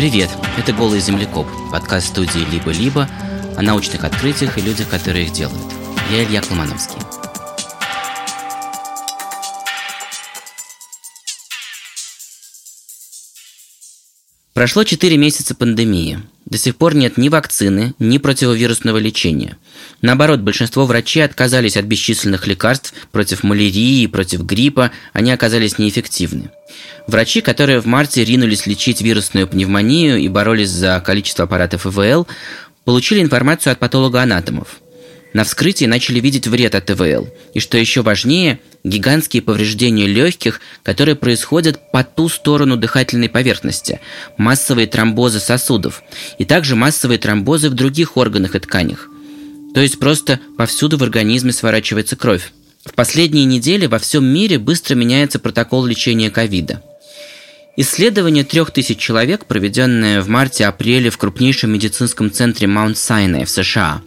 Привет, это «Голый землекоп», подкаст студии «Либо-либо» о научных открытиях и людях, которые их делают. Я Илья Кломановский. Прошло 4 месяца пандемии. До сих пор нет ни вакцины, ни противовирусного лечения. Наоборот, большинство врачей отказались от бесчисленных лекарств против малярии против гриппа, они оказались неэффективны. Врачи, которые в марте ринулись лечить вирусную пневмонию и боролись за количество аппаратов ИВЛ, получили информацию от патологоанатомов. На вскрытии начали видеть вред от ИВЛ. И что еще важнее, гигантские повреждения легких, которые происходят по ту сторону дыхательной поверхности, массовые тромбозы сосудов и также массовые тромбозы в других органах и тканях. То есть просто повсюду в организме сворачивается кровь. В последние недели во всем мире быстро меняется протокол лечения ковида. Исследование 3000 человек, проведенное в марте-апреле в крупнейшем медицинском центре Маунт Сайне в США,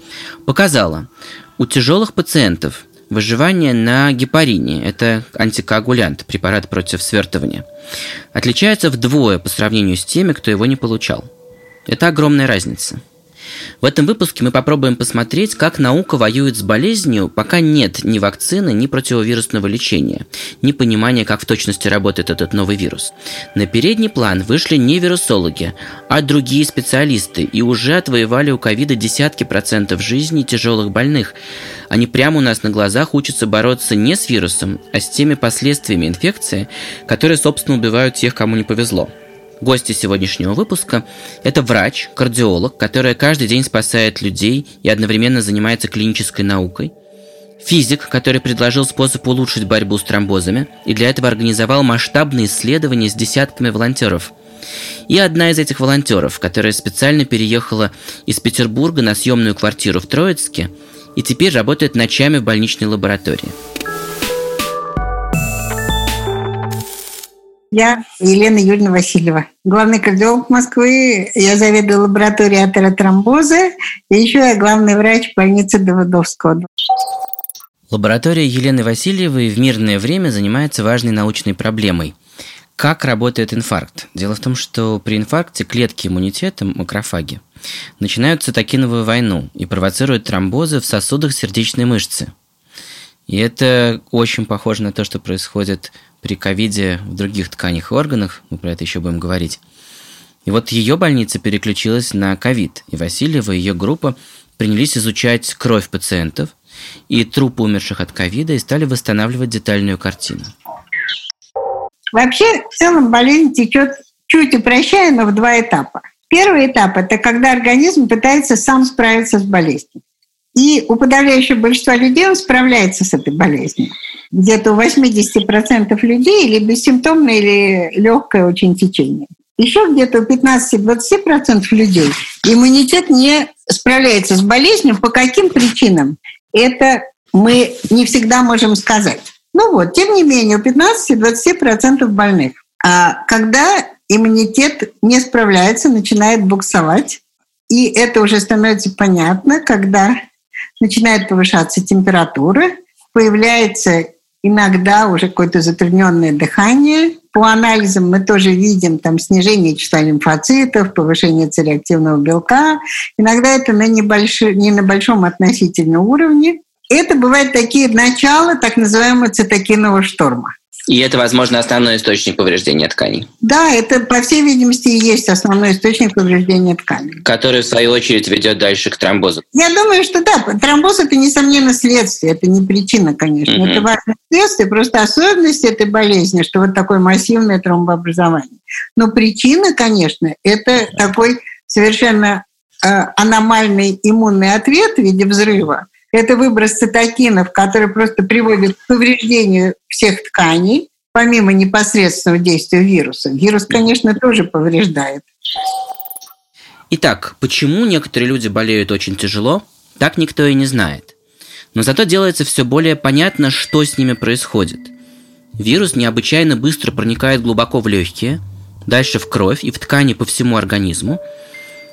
показало, у тяжелых пациентов выживание на гепарине – это антикоагулянт, препарат против свертывания – отличается вдвое по сравнению с теми, кто его не получал. Это огромная разница – в этом выпуске мы попробуем посмотреть, как наука воюет с болезнью, пока нет ни вакцины, ни противовирусного лечения, ни понимания, как в точности работает этот новый вирус. На передний план вышли не вирусологи, а другие специалисты и уже отвоевали у ковида десятки процентов жизни тяжелых больных. Они прямо у нас на глазах учатся бороться не с вирусом, а с теми последствиями инфекции, которые, собственно, убивают тех, кому не повезло. Гости сегодняшнего выпуска – это врач, кардиолог, которая каждый день спасает людей и одновременно занимается клинической наукой, физик, который предложил способ улучшить борьбу с тромбозами и для этого организовал масштабные исследования с десятками волонтеров. И одна из этих волонтеров, которая специально переехала из Петербурга на съемную квартиру в Троицке и теперь работает ночами в больничной лаборатории – Я Елена Юрьевна Васильева, главный кардиолог Москвы. Я заведую лабораторией атеротромбоза. И еще я главный врач больницы Давыдовского. Лаборатория Елены Васильевой в мирное время занимается важной научной проблемой. Как работает инфаркт? Дело в том, что при инфаркте клетки иммунитета, макрофаги, начинают цитокиновую войну и провоцируют тромбозы в сосудах сердечной мышцы. И это очень похоже на то, что происходит при ковиде в других тканях и органах, мы про это еще будем говорить. И вот ее больница переключилась на ковид, и Васильева и ее группа принялись изучать кровь пациентов и трупы умерших от ковида и стали восстанавливать детальную картину. Вообще, в целом болезнь течет чуть упрощая, но в два этапа. Первый этап – это когда организм пытается сам справиться с болезнью. И у подавляющего большинства людей он справляется с этой болезнью. Где-то у 80% людей или бессимптомное, или легкое очень течение. Еще где-то у 15-20% людей иммунитет не справляется с болезнью. По каким причинам? Это мы не всегда можем сказать. Ну вот, тем не менее, у 15-20% больных. А когда иммунитет не справляется, начинает буксовать, и это уже становится понятно, когда начинает повышаться температура, появляется иногда уже какое-то затрудненное дыхание. По анализам мы тоже видим там снижение числа лимфоцитов, повышение цереактивного белка. Иногда это на небольшом, не на большом относительном уровне. Это бывают такие начала так называемого цитокинового шторма. И это, возможно, основной источник повреждения тканей. Да, это, по всей видимости, и есть основной источник повреждения тканей. Который, в свою очередь, ведет дальше к тромбозу. Я думаю, что да, тромбоз – это, несомненно, следствие, это не причина, конечно. Mm-hmm. Это важное следствие, просто особенность этой болезни, что вот такое массивное тромбообразование. Но причина, конечно, это такой совершенно э, аномальный иммунный ответ в виде взрыва, это выброс цитокинов, который просто приводит к повреждению всех тканей, помимо непосредственного действия вируса. Вирус, конечно, тоже повреждает. Итак, почему некоторые люди болеют очень тяжело, так никто и не знает. Но зато делается все более понятно, что с ними происходит. Вирус необычайно быстро проникает глубоко в легкие, дальше в кровь и в ткани по всему организму,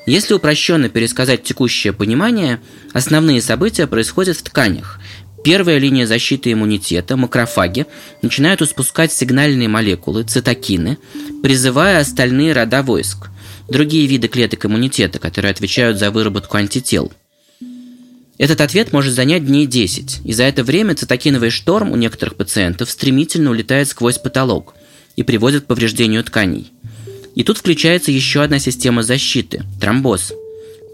если упрощенно пересказать текущее понимание, основные события происходят в тканях. Первая линия защиты иммунитета, макрофаги, начинают испускать сигнальные молекулы, цитокины, призывая остальные рода войск. другие виды клеток иммунитета, которые отвечают за выработку антител. Этот ответ может занять дней 10, и за это время цитокиновый шторм у некоторых пациентов стремительно улетает сквозь потолок и приводит к повреждению тканей. И тут включается еще одна система защиты – тромбоз.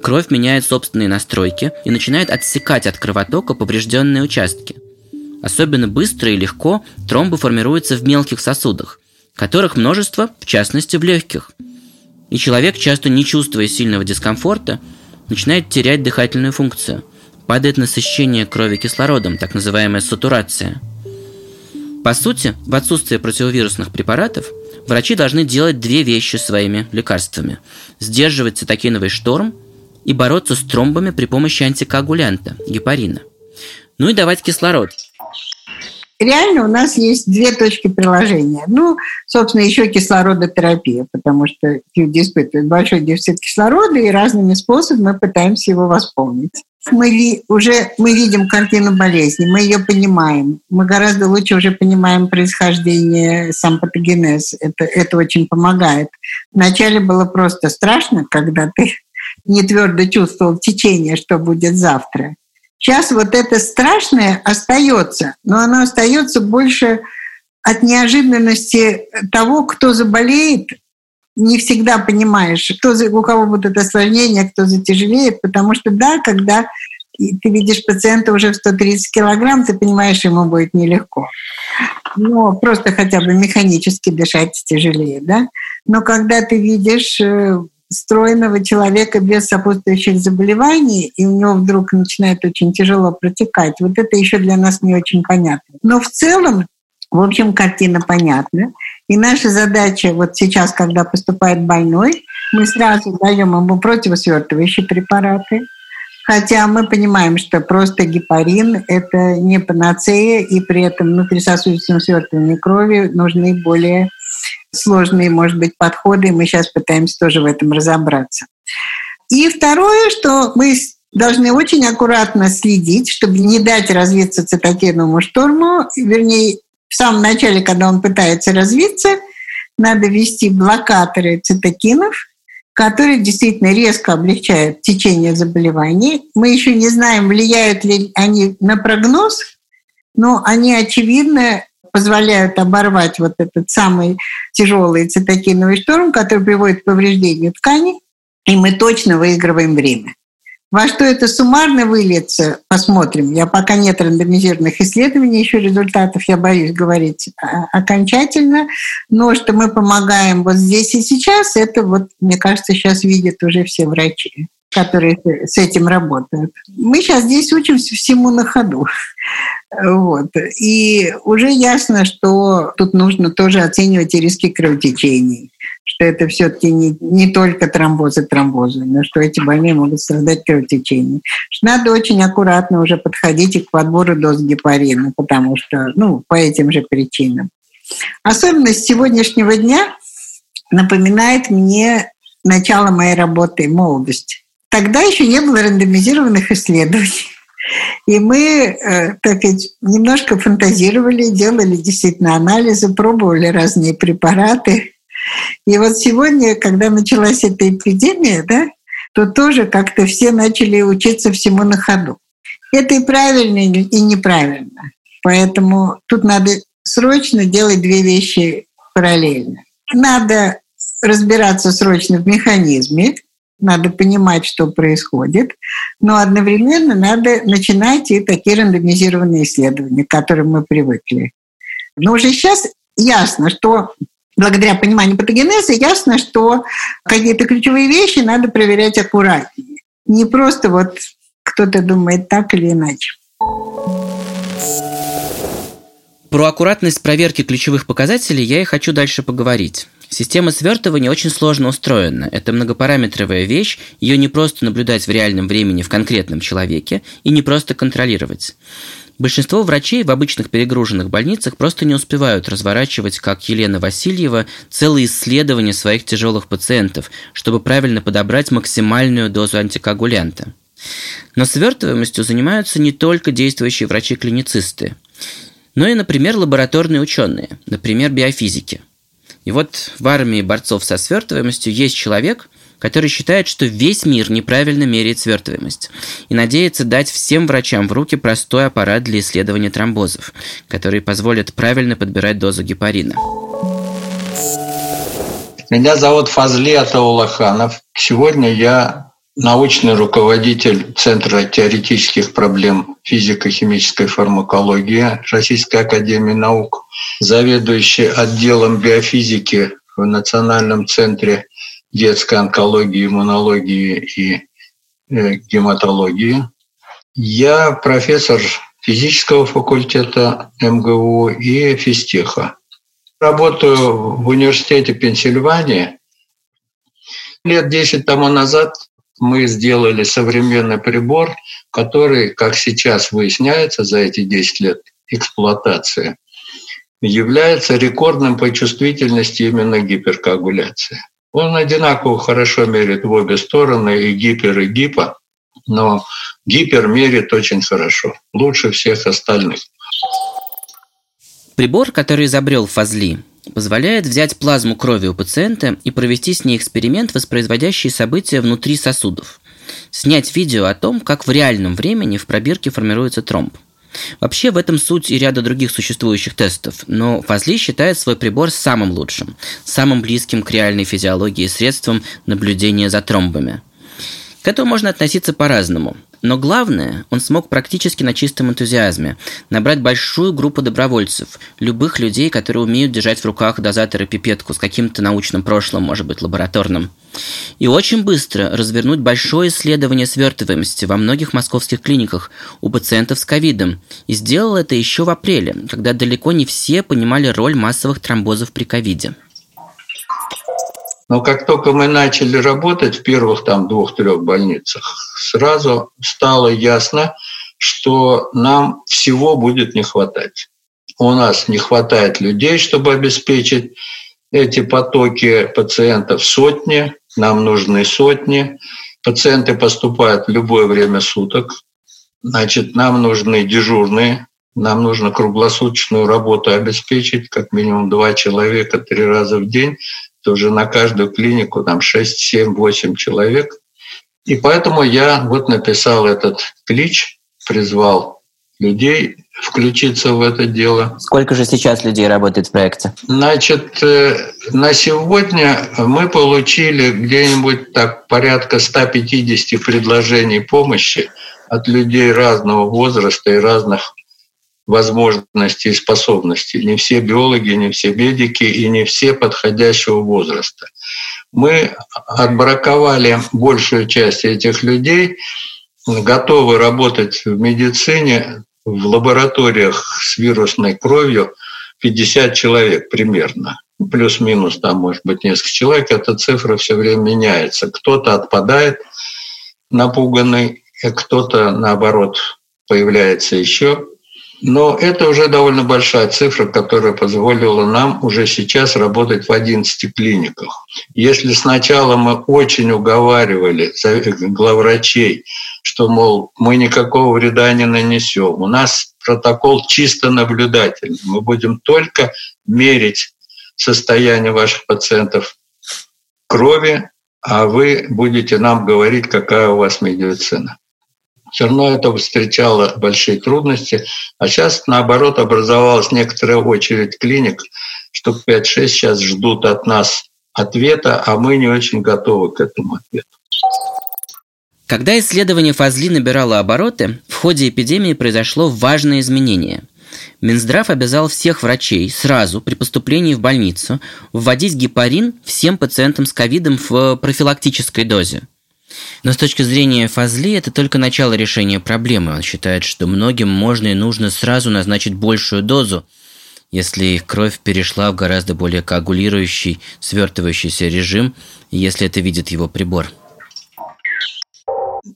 Кровь меняет собственные настройки и начинает отсекать от кровотока поврежденные участки. Особенно быстро и легко тромбы формируются в мелких сосудах, которых множество, в частности в легких. И человек, часто не чувствуя сильного дискомфорта, начинает терять дыхательную функцию. Падает насыщение крови кислородом, так называемая сатурация. По сути, в отсутствие противовирусных препаратов, врачи должны делать две вещи своими лекарствами. Сдерживать цитокиновый шторм и бороться с тромбами при помощи антикоагулянта, гепарина. Ну и давать кислород – реально у нас есть две точки приложения. Ну, собственно, еще кислородотерапия, потому что люди испытывают большой дефицит кислорода, и разными способами мы пытаемся его восполнить. Мы уже мы видим картину болезни, мы ее понимаем. Мы гораздо лучше уже понимаем происхождение, сам патогенез. Это, это очень помогает. Вначале было просто страшно, когда ты не твердо чувствовал течение, что будет завтра. Сейчас вот это страшное остается, но оно остается больше от неожиданности того, кто заболеет, не всегда понимаешь, кто, у кого будут осложнения, кто затяжелеет, потому что да, когда ты видишь пациента уже в 130 килограмм, ты понимаешь, ему будет нелегко. Но просто хотя бы механически дышать тяжелее, да. Но когда ты видишь э, стройного человека без сопутствующих заболеваний, и у него вдруг начинает очень тяжело протекать. Вот это еще для нас не очень понятно. Но в целом, в общем, картина понятна. И наша задача вот сейчас, когда поступает больной, мы сразу даем ему противосвертывающие препараты, Хотя мы понимаем, что просто гепарин – это не панацея, и при этом внутрисосудистом свертывании крови нужны более сложные, может быть, подходы, и мы сейчас пытаемся тоже в этом разобраться. И второе, что мы должны очень аккуратно следить, чтобы не дать развиться цитокиновому шторму, вернее, в самом начале, когда он пытается развиться, надо ввести блокаторы цитокинов, которые действительно резко облегчают течение заболеваний. Мы еще не знаем, влияют ли они на прогноз, но они, очевидно, позволяют оборвать вот этот самый тяжелый цитокиновый шторм, который приводит к повреждению тканей, и мы точно выигрываем время. Во что это суммарно выльется, посмотрим. Я пока нет рандомизированных исследований, еще результатов, я боюсь говорить окончательно. Но что мы помогаем вот здесь и сейчас, это вот, мне кажется, сейчас видят уже все врачи которые с этим работают. Мы сейчас здесь учимся всему на ходу. Вот. И уже ясно, что тут нужно тоже оценивать и риски кровотечений, что это все-таки не, не только тромбозы, тромбозы, но что эти больные могут страдать кровотечением. Надо очень аккуратно уже подходить и к подбору доз гепарина, потому что, ну, по этим же причинам. Особенность сегодняшнего дня напоминает мне начало моей работы «Молодость». Тогда еще не было рандомизированных исследований. И мы, э, так сказать, немножко фантазировали, делали действительно анализы, пробовали разные препараты. И вот сегодня, когда началась эта эпидемия, да, то тоже как-то все начали учиться всему на ходу. Это и правильно, и неправильно. Поэтому тут надо срочно делать две вещи параллельно. Надо разбираться срочно в механизме, надо понимать, что происходит, но одновременно надо начинать и такие рандомизированные исследования, к которым мы привыкли. Но уже сейчас ясно, что благодаря пониманию патогенеза ясно, что какие-то ключевые вещи надо проверять аккуратнее. Не просто вот кто-то думает так или иначе. Про аккуратность проверки ключевых показателей я и хочу дальше поговорить. Система свертывания очень сложно устроена. Это многопараметровая вещь, ее не просто наблюдать в реальном времени в конкретном человеке и не просто контролировать. Большинство врачей в обычных перегруженных больницах просто не успевают разворачивать, как Елена Васильева, целые исследования своих тяжелых пациентов, чтобы правильно подобрать максимальную дозу антикоагулянта. Но свертываемостью занимаются не только действующие врачи-клиницисты, но и, например, лабораторные ученые, например, биофизики – и вот в армии борцов со свертываемостью есть человек, который считает, что весь мир неправильно меряет свертываемость и надеется дать всем врачам в руки простой аппарат для исследования тромбозов, который позволит правильно подбирать дозу гепарина. Меня зовут Фазли Атаулаханов. Сегодня я научный руководитель Центра теоретических проблем физико-химической фармакологии Российской академии наук, заведующий отделом биофизики в Национальном центре детской онкологии, иммунологии и э, гематологии. Я профессор физического факультета МГУ и физтеха. Работаю в университете Пенсильвании. Лет 10 тому назад мы сделали современный прибор, который, как сейчас выясняется за эти 10 лет эксплуатации, является рекордным по чувствительности именно гиперкоагуляции. Он одинаково хорошо мерит в обе стороны, и гипер, и гипо, но гипер мерит очень хорошо, лучше всех остальных. Прибор, который изобрел Фазли, позволяет взять плазму крови у пациента и провести с ней эксперимент, воспроизводящий события внутри сосудов. Снять видео о том, как в реальном времени в пробирке формируется тромб. Вообще в этом суть и ряда других существующих тестов, но Фазли считает свой прибор самым лучшим, самым близким к реальной физиологии средством наблюдения за тромбами. К этому можно относиться по-разному. Но главное, он смог практически на чистом энтузиазме набрать большую группу добровольцев, любых людей, которые умеют держать в руках дозатор и пипетку с каким-то научным прошлым, может быть, лабораторным. И очень быстро развернуть большое исследование свертываемости во многих московских клиниках у пациентов с ковидом. И сделал это еще в апреле, когда далеко не все понимали роль массовых тромбозов при ковиде. Но как только мы начали работать в первых там двух-трех больницах, сразу стало ясно, что нам всего будет не хватать. У нас не хватает людей, чтобы обеспечить эти потоки пациентов сотни, нам нужны сотни. Пациенты поступают в любое время суток. Значит, нам нужны дежурные, нам нужно круглосуточную работу обеспечить, как минимум два человека три раза в день то уже на каждую клинику там 6, 7, 8 человек. И поэтому я вот написал этот клич, призвал людей включиться в это дело. Сколько же сейчас людей работает в проекте? Значит, э, на сегодня мы получили где-нибудь так порядка 150 предложений помощи от людей разного возраста и разных возможностей и способностей. Не все биологи, не все медики и не все подходящего возраста. Мы отбраковали большую часть этих людей, готовы работать в медицине, в лабораториях с вирусной кровью 50 человек примерно. Плюс-минус там может быть несколько человек, эта цифра все время меняется. Кто-то отпадает напуганный, кто-то наоборот появляется еще. Но это уже довольно большая цифра, которая позволила нам уже сейчас работать в 11 клиниках. Если сначала мы очень уговаривали главврачей, что, мол, мы никакого вреда не нанесем, у нас протокол чисто наблюдательный, мы будем только мерить состояние ваших пациентов крови, а вы будете нам говорить, какая у вас медицина все равно это встречало большие трудности. А сейчас, наоборот, образовалась некоторая очередь клиник, штук 5-6 сейчас ждут от нас ответа, а мы не очень готовы к этому ответу. Когда исследование Фазли набирало обороты, в ходе эпидемии произошло важное изменение. Минздрав обязал всех врачей сразу при поступлении в больницу вводить гепарин всем пациентам с ковидом в профилактической дозе – но с точки зрения Фазли это только начало решения проблемы. Он считает, что многим можно и нужно сразу назначить большую дозу, если их кровь перешла в гораздо более коагулирующий, свертывающийся режим, если это видит его прибор.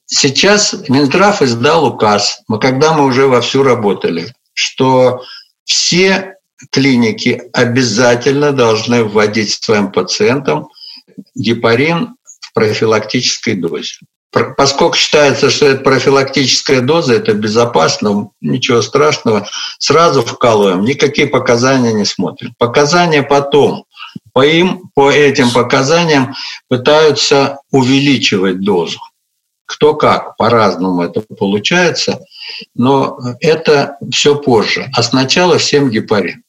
Сейчас Минздрав издал указ, мы когда мы уже вовсю работали, что все клиники обязательно должны вводить своим пациентам гепарин профилактической дозе. Поскольку считается, что это профилактическая доза, это безопасно, ничего страшного, сразу вкалываем, никакие показания не смотрим. Показания потом, по им, по этим показаниям пытаются увеличивать дозу. Кто как, по-разному это получается, но это все позже. А сначала всем гепарин.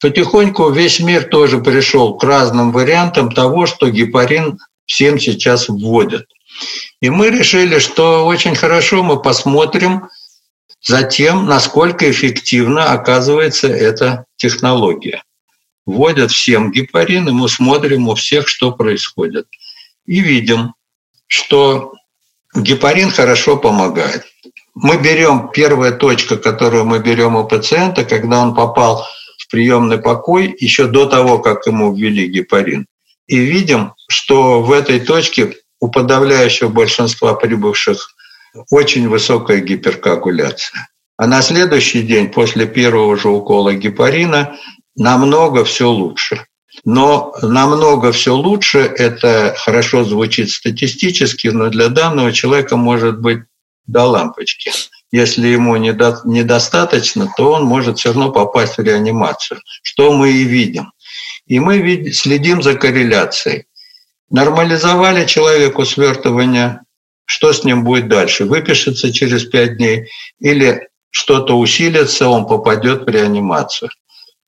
Потихоньку весь мир тоже пришел к разным вариантам того, что гепарин всем сейчас вводят. И мы решили, что очень хорошо мы посмотрим за тем, насколько эффективно оказывается эта технология. Вводят всем гепарин, и мы смотрим у всех, что происходит. И видим, что гепарин хорошо помогает. Мы берем первая точка, которую мы берем у пациента, когда он попал в приемный покой еще до того, как ему ввели гепарин. И видим, что в этой точке у подавляющего большинства прибывших очень высокая гиперкоагуляция. А на следующий день после первого же укола гепарина намного все лучше. Но намного все лучше, это хорошо звучит статистически, но для данного человека может быть до лампочки. Если ему недо, недостаточно, то он может все равно попасть в реанимацию, что мы и видим. И мы следим за корреляцией. Нормализовали человеку свертывание, что с ним будет дальше? Выпишется через 5 дней или что-то усилится, он попадет в реанимацию.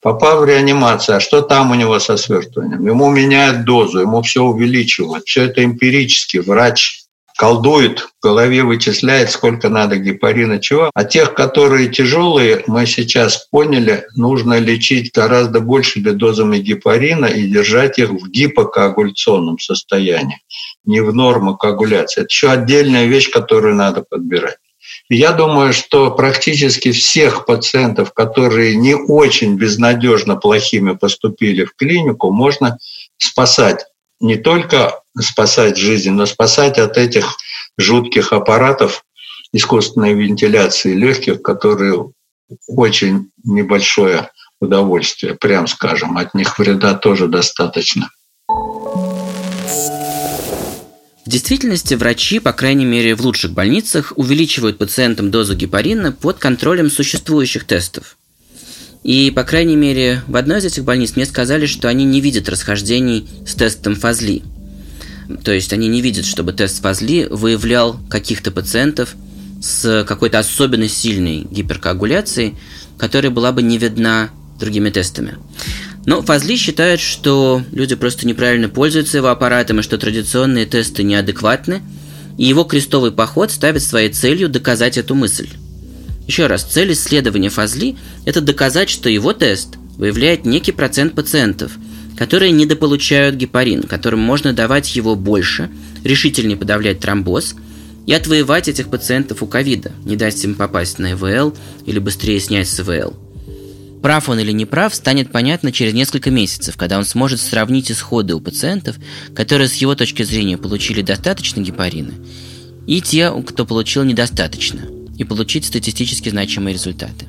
Попав в реанимацию, а что там у него со свертыванием? Ему меняют дозу, ему все увеличивают. Все это эмпирически. Врач колдует, в голове вычисляет, сколько надо гепарина, чего. А тех, которые тяжелые, мы сейчас поняли, нужно лечить гораздо большими дозами гепарина и держать их в гипокоагуляционном состоянии, не в нормокоагуляции. Это еще отдельная вещь, которую надо подбирать. Я думаю, что практически всех пациентов, которые не очень безнадежно плохими поступили в клинику, можно спасать не только спасать жизнь, но спасать от этих жутких аппаратов искусственной вентиляции легких, которые очень небольшое удовольствие, прям скажем, от них вреда тоже достаточно. В действительности врачи, по крайней мере в лучших больницах, увеличивают пациентам дозу гепарина под контролем существующих тестов. И, по крайней мере, в одной из этих больниц мне сказали, что они не видят расхождений с тестом Фазли. То есть они не видят, чтобы тест Фазли выявлял каких-то пациентов с какой-то особенно сильной гиперкоагуляцией, которая была бы не видна другими тестами. Но Фазли считает, что люди просто неправильно пользуются его аппаратом и что традиционные тесты неадекватны, и его крестовый поход ставит своей целью доказать эту мысль. Еще раз, цель исследования Фазли – это доказать, что его тест выявляет некий процент пациентов, которые недополучают гепарин, которым можно давать его больше, решительнее подавлять тромбоз и отвоевать этих пациентов у ковида, не дать им попасть на ИВЛ или быстрее снять с ИВЛ. Прав он или не прав, станет понятно через несколько месяцев, когда он сможет сравнить исходы у пациентов, которые с его точки зрения получили достаточно гепарина, и те, кто получил недостаточно – и получить статистически значимые результаты.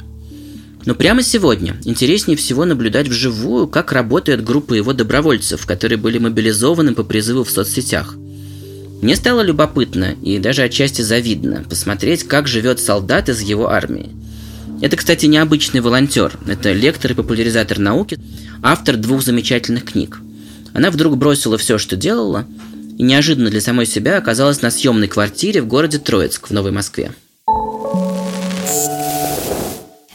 Но прямо сегодня интереснее всего наблюдать вживую, как работает группа его добровольцев, которые были мобилизованы по призыву в соцсетях. Мне стало любопытно и даже отчасти завидно посмотреть, как живет солдат из его армии. Это, кстати, необычный волонтер. Это лектор и популяризатор науки, автор двух замечательных книг. Она вдруг бросила все, что делала, и неожиданно для самой себя оказалась на съемной квартире в городе Троицк в Новой Москве.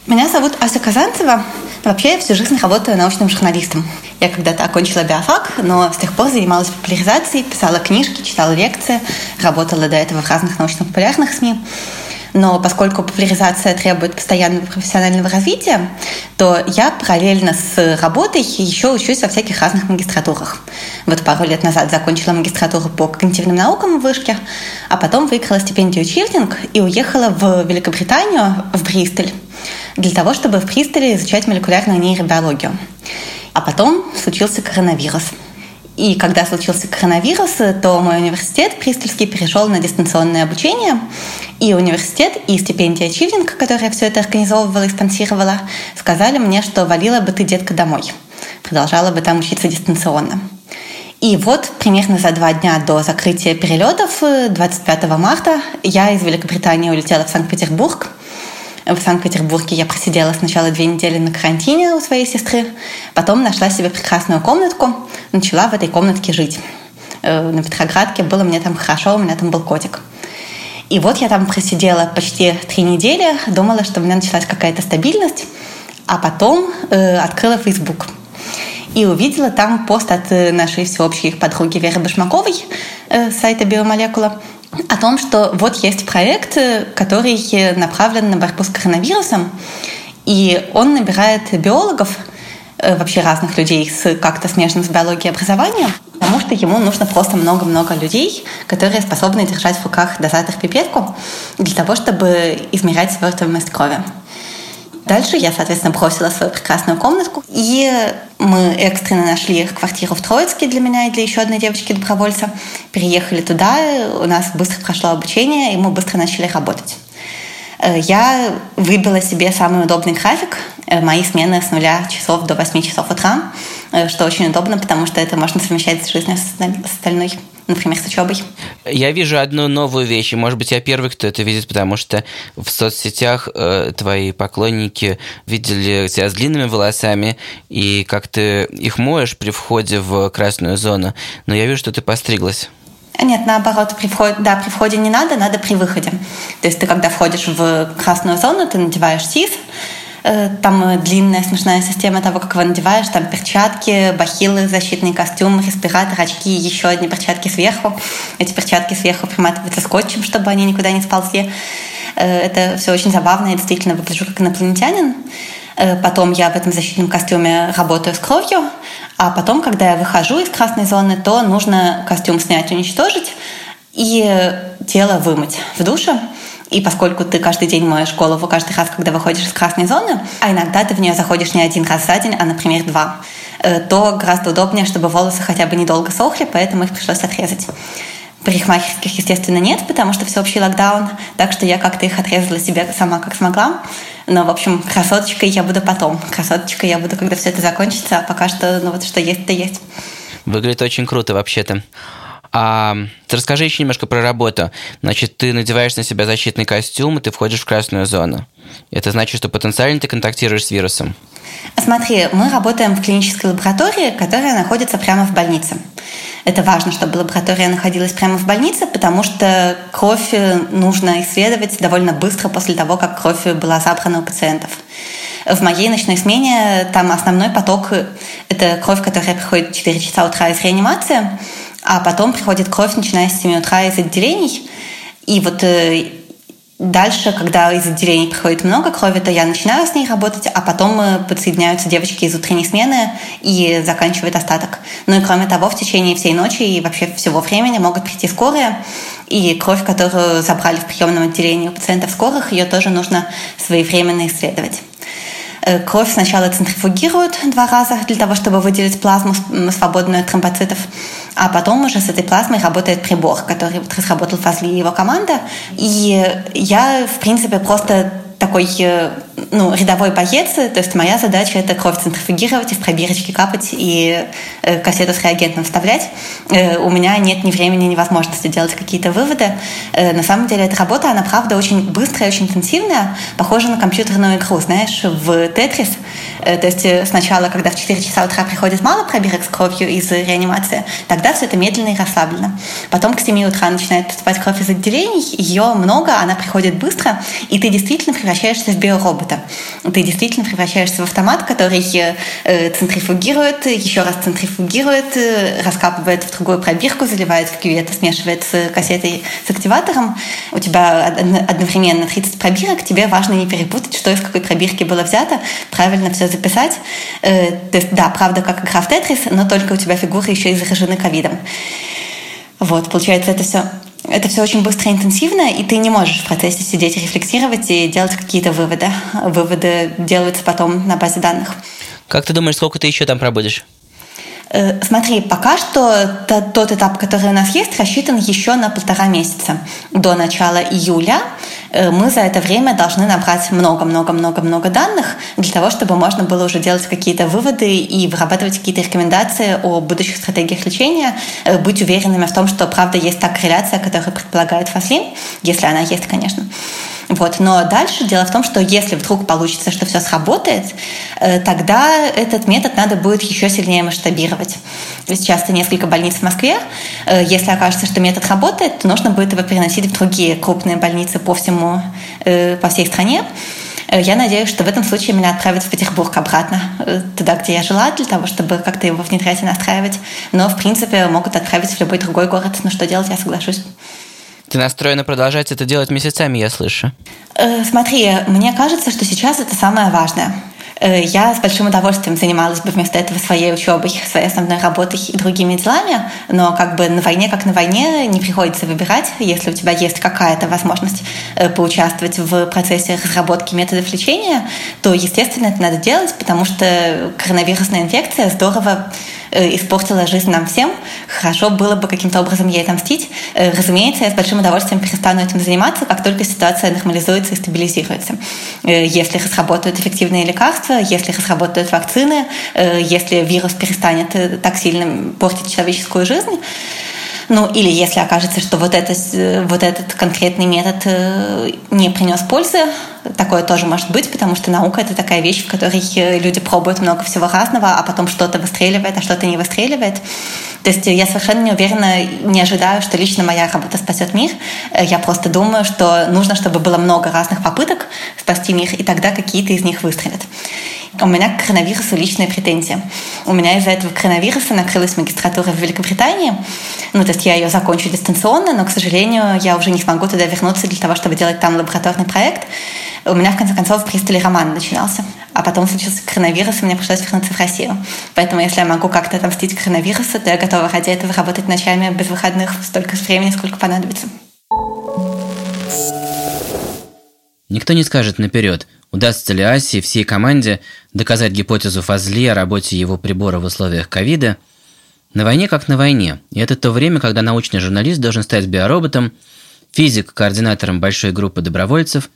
Меня зовут Ася Казанцева. Вообще я всю жизнь работаю научным журналистом. Я когда-то окончила биофак, но с тех пор занималась популяризацией, писала книжки, читала лекции, работала до этого в разных научно-популярных СМИ. Но поскольку популяризация требует постоянного профессионального развития, то я параллельно с работой еще учусь во всяких разных магистратурах. Вот пару лет назад закончила магистратуру по когнитивным наукам в Вышке, а потом выиграла стипендию Чивдинг и уехала в Великобританию, в Бристоль, для того, чтобы в Бристоле изучать молекулярную нейробиологию. А потом случился коронавирус. И когда случился коронавирус, то мой университет Пристольский перешел на дистанционное обучение. И университет, и стипендия Чивдинг, которая все это организовывала и спонсировала, сказали мне, что валила бы ты, детка, домой. Продолжала бы там учиться дистанционно. И вот примерно за два дня до закрытия перелетов, 25 марта, я из Великобритании улетела в Санкт-Петербург, В Санкт-Петербурге я просидела сначала две недели на карантине у своей сестры, потом нашла себе прекрасную комнатку, начала в этой комнатке жить. Э, на Петроградке было мне там хорошо, у меня там был котик. И вот я там просидела почти три недели, думала, что у меня началась какая-то стабильность, а потом э, открыла Facebook и увидела там пост от э, нашей всеобщей подруги Веры Башмаковой э, с сайта Биомолекула о том, что вот есть проект, э, который направлен на борьбу с коронавирусом, и он набирает биологов, вообще разных людей с как-то смежным с биологией образованием, потому что ему нужно просто много-много людей, которые способны держать в руках дозатор пипетку для того, чтобы измерять свертываемость крови. Дальше я, соответственно, бросила свою прекрасную комнатку, и мы экстренно нашли квартиру в Троицке для меня и для еще одной девочки-добровольца. Переехали туда, у нас быстро прошло обучение, и мы быстро начали работать. Э, я выбила себе самый удобный график. Э, мои смены с нуля часов до 8 часов утра, э, что очень удобно, потому что это можно совмещать с жизнью с остальной например, с учебой. Я вижу одну новую вещь, и, может быть, я первый, кто это видит, потому что в соцсетях э, твои поклонники видели тебя с длинными волосами, и как ты их моешь при входе в красную зону, но я вижу, что ты постриглась. Нет, наоборот, при входе, да, при входе не надо, надо при выходе. То есть ты, когда входишь в красную зону, ты надеваешь СИС, Э, там э, длинная смешная система того, как его надеваешь, там перчатки, бахилы, защитный костюм, респиратор, очки, еще одни перчатки сверху. Эти перчатки сверху приматываются скотчем, чтобы они никуда не сползли. Э, это все очень забавно, я действительно выгляжу как инопланетянин. Потом я в этом защитном костюме работаю с кровью, а потом, когда я выхожу из красной зоны, то нужно костюм снять, уничтожить и тело вымыть в душе. И поскольку ты каждый день моешь голову каждый раз, когда выходишь из красной зоны, а иногда ты в нее заходишь не один раз за день, а, например, два, э, то гораздо удобнее, чтобы волосы хотя бы недолго сохли, поэтому их пришлось отрезать. Парикмахерских, естественно, нет, потому что всеобщий локдаун, так что я как-то их отрезала себе сама, как смогла. Но, в общем, красоточкой я буду потом. Красоточкой я буду, когда все это закончится, а пока что, ну вот что есть, то есть. Выглядит очень круто вообще-то. А, расскажи еще немножко про работу. Значит, ты надеваешь на себя защитный костюм, и ты входишь в красную зону. Это значит, что потенциально ты контактируешь с вирусом. Смотри, мы работаем в клинической лаборатории, которая находится прямо в больнице. Это важно, чтобы лаборатория находилась прямо в больнице, потому что кровь нужно исследовать довольно быстро после того, как кровь была забрана у пациентов. В моей ночной смене там основной поток – это кровь, которая приходит в 4 часа утра из реанимации – а потом приходит кровь, начиная с 7 утра из отделений. И вот э, дальше, когда из отделений приходит много крови, то я начинаю с ней работать, а потом э, подсоединяются девочки из утренней смены и заканчивают остаток. Ну и кроме того, в течение всей ночи и вообще всего времени могут прийти скорые, и кровь, которую забрали в приемном отделении у пациентов скорых, ее тоже нужно своевременно исследовать. Э, кровь сначала центрифугируют два раза для того, чтобы выделить плазму, свободную от тромбоцитов, а потом уже с этой плазмой работает прибор, который вот разработал Фазли и его команда. И я, в принципе, просто такой э, ну, рядовой боец, то есть моя задача это кровь центрифугировать и в пробирочки капать и э, кассету с реагентом вставлять. Э, у меня нет ни времени, ни возможности делать какие-то выводы. На самом деле эта работа, она правда очень быстрая, очень интенсивная, похожа на компьютерную игру, знаешь, в Тетрис. То есть сначала, когда в 4 часа утра приходит мало пробирок с кровью из реанимации, тогда все это медленно и расслабленно. Потом к 7 утра начинает поступать кровь из отделений, ее много, она приходит быстро, и ты действительно превращаешься в биоробота. Ты действительно превращаешься в автомат, который э, центрифугирует, еще раз центрифугирует, э, раскапывает в другую пробирку, заливает в кювет, смешивает с кассетой с активатором. У тебя одновременно 30 пробирок, тебе важно не перепутать, что из какой пробирки было взято, правильно все записать. Э, то есть, да, правда, как игра в Тетрис, но только у тебя фигуры еще и заражены ковидом. Вот, получается, это все это все очень быстро и интенсивно, и ты не можешь в процессе сидеть, рефлексировать и делать какие-то выводы. Выводы делаются потом на базе данных. Как ты думаешь, сколько ты еще там пробудешь? Э, смотри, пока что тот этап, который у нас есть, рассчитан еще на полтора месяца. До начала июля э, мы за это время должны набрать много-много-много-много данных для того, чтобы можно было уже делать какие-то выводы и вырабатывать какие-то рекомендации о будущих стратегиях лечения, э, быть уверенными в том, что правда есть та корреляция, которую предполагает Фаслин, если она есть, конечно. Вот. Но дальше дело в том, что если вдруг получится, что все сработает, э, тогда этот метод надо будет еще сильнее масштабировать. Сейчас это несколько больниц в Москве. Э, если окажется, что метод работает, то нужно будет его переносить в другие крупные больницы по всему, э, по всей стране. Я надеюсь, что в этом случае меня отправят в Петербург обратно, туда, где я жила, для того, чтобы как-то его внедрять и настраивать. Но, в принципе, могут отправить в любой другой город. Но что делать, я соглашусь. Ты настроена продолжать это делать месяцами, я слышу. Э, смотри, мне кажется, что сейчас это самое важное. Э, я с большим удовольствием занималась бы вместо этого своей учебой, своей основной работой и другими делами, но как бы на войне, как на войне, не приходится выбирать. Если у тебя есть какая-то возможность э, поучаствовать в процессе разработки методов лечения, то, естественно, это надо делать, потому что коронавирусная инфекция здорово испортила жизнь нам всем. Хорошо было бы каким-то образом ей отомстить. Э, разумеется, я с большим удовольствием перестану этим заниматься, как только ситуация нормализуется и стабилизируется. Э, если разработают эффективные лекарства, если разработают вакцины, если вирус перестанет так сильно портить человеческую жизнь, ну, или если окажется, что вот, это, вот этот конкретный метод э, не принес пользы, такое тоже может быть, потому что наука — это такая вещь, в которой э, люди пробуют много всего разного, а потом что-то выстреливает, а что-то не выстреливает. То есть я совершенно не уверена, не ожидаю, что лично моя работа спасет мир. Э, я просто думаю, что нужно, чтобы было много разных попыток спасти мир, и тогда какие-то из них выстрелят. У меня к коронавирусу личные претензии. У меня из-за этого коронавируса накрылась магистратура в Великобритании. Ну, то есть я ее закончу дистанционно, но, к сожалению, я уже не смогу туда вернуться для того, чтобы делать там лабораторный проект. У меня, в конце концов, в Бристоле роман начинался. А потом случился коронавирус, и мне пришлось вернуться в Россию. Поэтому, если я могу как-то отомстить коронавирусу, то я готова ради этого работать ночами без выходных столько времени, сколько понадобится. Никто не скажет наперед, удастся ли Асе и всей команде доказать гипотезу Фазли о работе его прибора в условиях ковида. На войне как на войне, и это то время, когда научный журналист должен стать биороботом, физик – координатором большой группы добровольцев,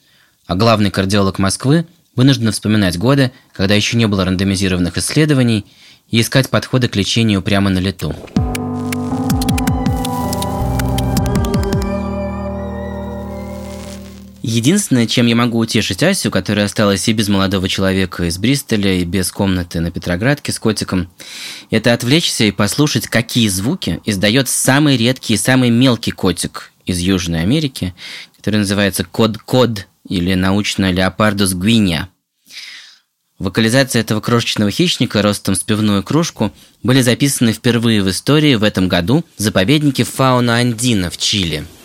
а главный кардиолог Москвы вынужден вспоминать годы, когда еще не было рандомизированных исследований, и искать подходы к лечению прямо на лету. Единственное, чем я могу утешить Асю, которая осталась и без молодого человека из Бристоля, и без комнаты на Петроградке с котиком, это отвлечься и послушать, какие звуки издает самый редкий и самый мелкий котик из Южной Америки, который называется код-код или научно леопардус гвиния. Вокализации этого крошечного хищника ростом с пивную кружку были записаны впервые в истории в этом году в заповеднике Фауна Андина в Чили –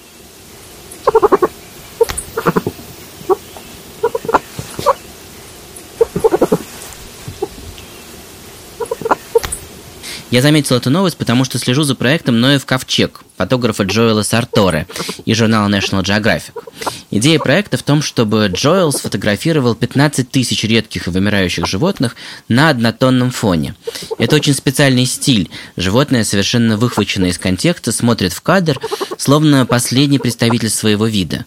Я заметил эту новость, потому что слежу за проектом «Ноев ковчег» фотографа Джоэла Сарторе и журнала National Geographic. Идея проекта в том, чтобы Джоэл сфотографировал 15 тысяч редких и вымирающих животных на однотонном фоне. Это очень специальный стиль. Животное, совершенно выхваченное из контекста, смотрит в кадр, словно последний представитель своего вида.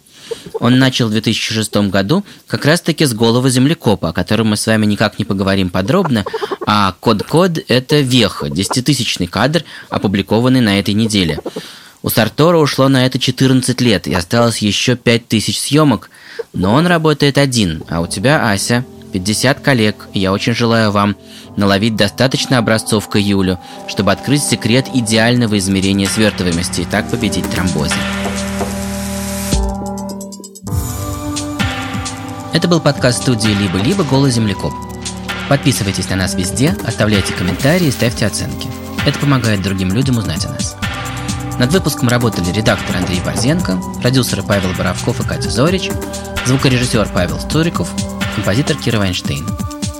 Он начал в 2006 году как раз-таки с голого землекопа, о котором мы с вами никак не поговорим подробно, а код-код – это веха, десятитысячный кадр, опубликованный на этой неделе. У Сартора ушло на это 14 лет, и осталось еще 5000 съемок, но он работает один, а у тебя, Ася, 50 коллег, и я очень желаю вам наловить достаточно образцов к июлю, чтобы открыть секрет идеального измерения свертываемости и так победить тромбозы. Это был подкаст студии «Либо-либо. Голый землекоп». Подписывайтесь на нас везде, оставляйте комментарии и ставьте оценки. Это помогает другим людям узнать о нас. Над выпуском работали редактор Андрей Борзенко, продюсеры Павел Боровков и Катя Зорич, звукорежиссер Павел Стуриков, композитор Кира Вайнштейн.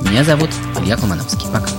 Меня зовут Илья Колмановский. Пока.